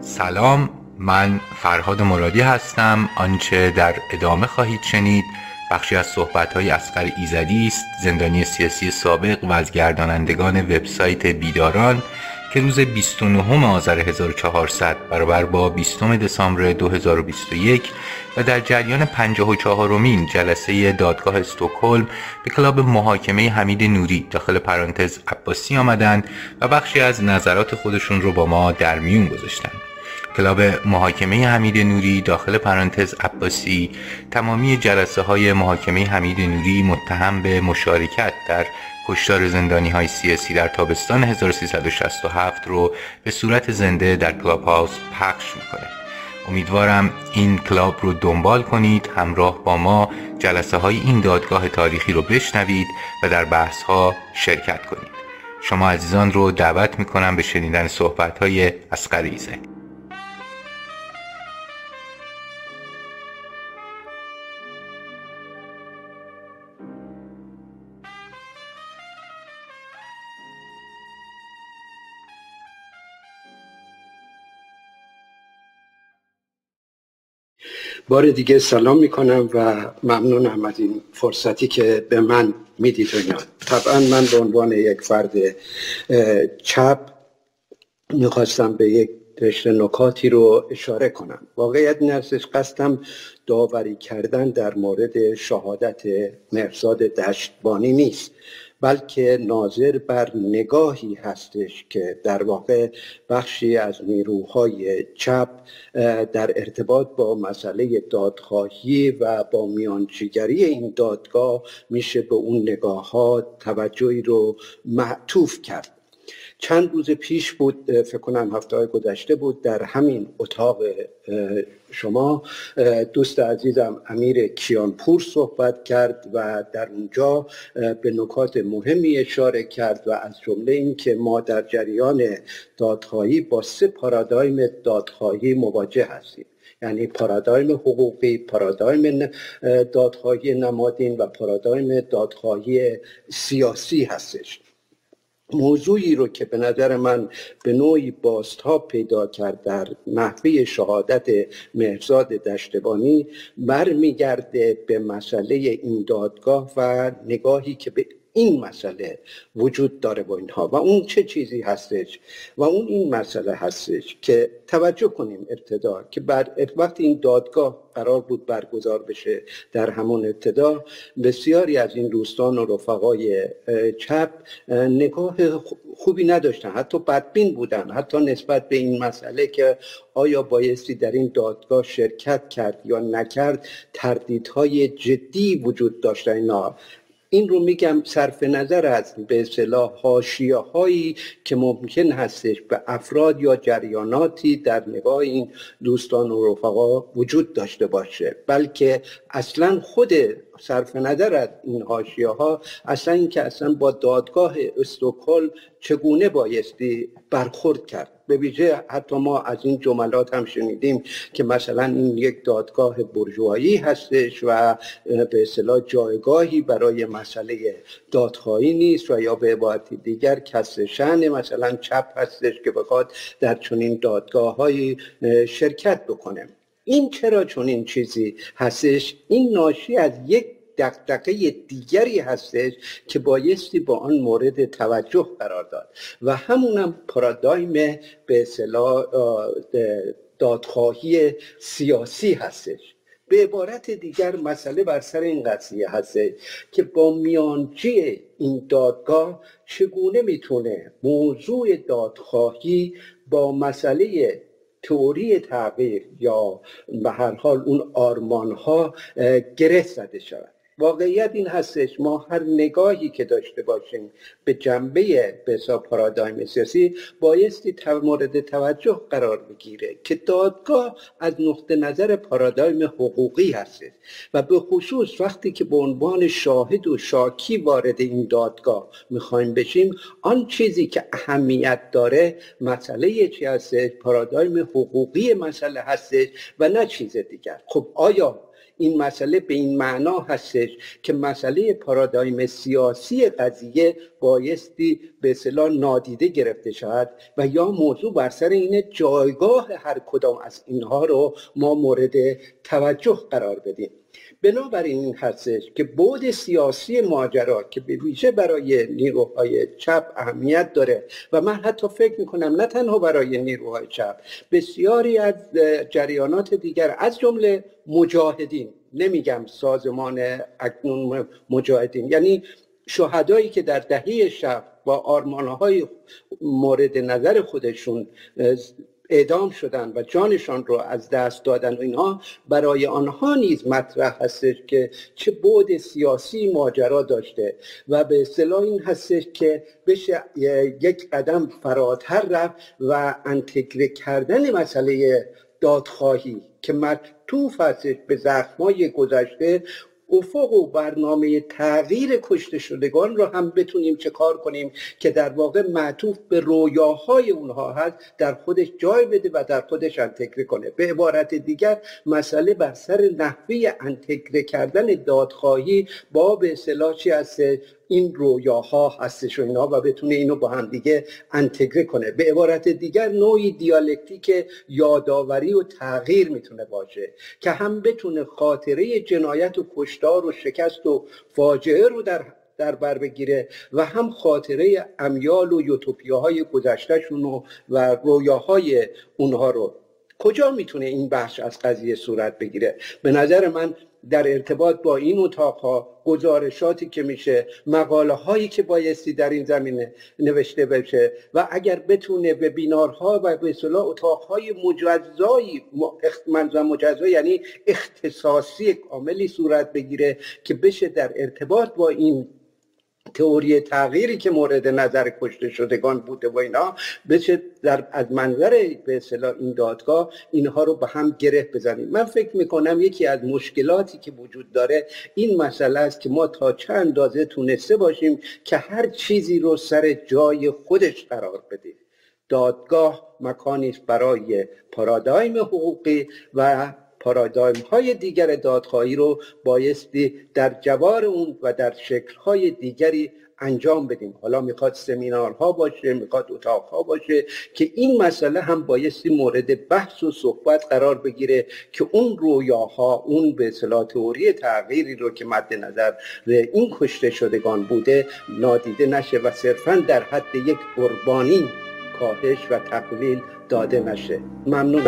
سلام من فرهاد مرادی هستم آنچه در ادامه خواهید شنید بخشی از صحبت‌های اسقر ایزدی است زندانی سیاسی سابق و از گردانندگان وبسایت بیداران که روز 29 آذر 1400 برابر با 20 دسامبر 2021 و در جریان 54 مین جلسه دادگاه استکهلم به کلاب محاکمه حمید نوری داخل پرانتز عباسی آمدند و بخشی از نظرات خودشون رو با ما در میون گذاشتند. کلاب محاکمه حمید نوری داخل پرانتز عباسی تمامی جلسه های محاکمه حمید نوری متهم به مشارکت در کشتار زندانی های سیاسی در تابستان 1367 رو به صورت زنده در کلاب هاوس پخش می‌کنه. امیدوارم این کلاب رو دنبال کنید همراه با ما جلسه های این دادگاه تاریخی رو بشنوید و در بحث ها شرکت کنید. شما عزیزان رو دعوت می‌کنم به شنیدن صحبت های اسقریزه بار دیگه سلام می‌کنم و ممنونم از این فرصتی که به من می‌دید طبعا من به عنوان یک فرد چپ می‌خواستم به یک رشته نکاتی رو اشاره کنم. واقعیت این قصدم داوری کردن در مورد شهادت مرزاد دشتبانی نیست. بلکه ناظر بر نگاهی هستش که در واقع بخشی از نیروهای چپ در ارتباط با مسئله دادخواهی و با میانجیگری این دادگاه میشه به اون نگاه ها توجهی رو معطوف کرد. چند روز پیش بود فکر کنم هفته گذشته بود در همین اتاق شما دوست عزیزم امیر کیانپور صحبت کرد و در اونجا به نکات مهمی اشاره کرد و از جمله اینکه ما در جریان دادخواهی با سه پارادایم دادخواهی مواجه هستیم. یعنی پارادایم حقوقی پارادایم دادخواهی نمادین و پارادایم دادخواهی سیاسی هستش. موضوعی رو که به نظر من به نوعی بازتاب پیدا کرد در نحوه شهادت مهرزاد دشتبانی برمیگرده به مسئله این دادگاه و نگاهی که به این مسئله وجود داره با اینها و اون چه چیزی هستش و اون این مسئله هستش که توجه کنیم ابتدا که بعد وقتی این دادگاه قرار بود برگزار بشه در همون ابتدا بسیاری از این دوستان و رفقای چپ نگاه خوبی نداشتن. حتی بدبین بودن. حتی نسبت به این مسئله که آیا بایستی در این دادگاه شرکت کرد یا نکرد تردیدهای جدی وجود داشتن اینا. این رو میگم صرف نظر از به اصطلاح حاشیه هایی که ممکن هستش به افراد یا جریاناتی در نگاه این دوستان و رفقا وجود داشته باشه. بلکه اصلا خود صرف نظر از این حاشیه ها اصلا اینکه اصلا با دادگاه استکهلم چگونه بایستی برخورد کرد. به ویژه حتی ما از این جملات هم شنیدیم که مثلا این یک دادگاه برجوهایی هستش و به اصطلاح جایگاهی برای مسئله دادخواهی نیست و یا به عبارت دیگر کس شن مثلا چپ هستش که بخواد در چنین دادگاه های شرکت بکنه. این چرا چنین چیزی هستش؟ این ناشی از یک دقدقه دیگری هستش که بایستی با آن مورد توجه قرار داد. و همونم پارادایم به اصطلاح دادخواهی سیاسی هستش. به عبارت دیگر مسئله بر سر این قضیه هست که با میانجی این دادگاه چگونه می‌تونه موضوع دادخواهی با مسئله توری تغییر یا به هر حال اون آرمان ها گره زده شود؟ واقعیت این هستش ما هر نگاهی که داشته باشیم به جنبه بسا پارادایم سیاسی بایستی مورد توجه قرار بگیره که دادگاه از نقطه نظر پارادایم حقوقی هستش. و به خصوص وقتی که به عنوان شاهد و شاکی وارد این دادگاه می‌خوایم بشیم آن چیزی که اهمیت داره مسئله چی هستش؟ پارادایم حقوقی مسئله هستش و نه چیز دیگر. خب آیا این مسئله به این معنا هستش که مسئله پارادایم سیاسی قضیه بایستی به اصطلاح نادیده گرفته شود و یا موضوع بر سر این جایگاه هر کدام از اینها رو ما مورد توجه قرار بدیم. بنابراین این هستش که بود سیاسی ماجرا که به ویژه برای نیروهای چپ اهمیت داره و من حتی فکر می‌کنم نه تنها برای نیروهای چپ بسیاری از جریانات دیگر از جمله مجاهدین نمیگم سازمان اکنون مجاهدین یعنی شهدایی که در دهه شب با آرمانهای مورد نظر خودشون اعدام شدن و جانشان رو از دست دادن و اینها برای آنها نیز مطرح هستش که چه بود سیاسی ماجرا داشته و به اصطلاح این هستش که بشه یک قدم فراتر رفت و انتگره کردن مسئله دادخواهی که مطوف هستش به زخمای گذشته افق و برنامه تغییر کشته شدگان رو هم بتونیم چه کار کنیم که در واقع معطوف به رویاهای اونها هست در خودش جای بده و در خودش انتگره کنه. به عبارت دیگر مسئله بر سر نحوه انتگره کردن دادخواهی با به اصطلاح چی هست؟ این رویاها هستش و اینا و بتونه اینو با هم دیگه انتگره کنه. به عبارت دیگر نوعی دیالکتیک یادآوری و تغییر می‌تونه باشه که هم بتونه خاطره جنایت و کشتار و شکست و فاجعه رو در در بر بگیره و هم خاطره امیال و یوتوپیاهای گذشتهشون و, و رویاهای اونها رو کجا می‌تونه این بحث از قضیه صورت بگیره؟ به نظر من در ارتباط با این اتاقها گزارشاتی که میشه مقاله هایی که بایستی در این زمینه نوشته بشه و اگر بتونه به بینارها و به اصطلاح اتاقهای مجزایی منظور مجزا یعنی اختصاصی کاملی صورت بگیره که بشه در ارتباط با این تئوری تغییری که مورد نظر کشته شدگان بوده و اینا بشه در از منظر به اصطلاح این دادگاه اینها رو به هم گره بزنیم. من فکر می‌کنم یکی از مشکلاتی که وجود داره این مسئله است که ما تا چند اندازه تونسته باشیم که هر چیزی رو سر جای خودش قرار بدیم. دادگاه مکانی برای پارادایم حقوقی و پارادایم های دیگر دادخواهی رو بایستی در جوار اون و در شکل های دیگری انجام بدیم. حالا می‌خواد سمینارها باشه می‌خواد اتاقها باشه که این مسئله هم بایستی مورد بحث و صحبت قرار بگیره که اون رویاها اون به اصطلاح تئوری تغییری رو که مد نظر این کشته شدگان بوده نادیده نشه و صرفا در حد یک قربانی کاهش و تقلیل داده نشه. ممنونم.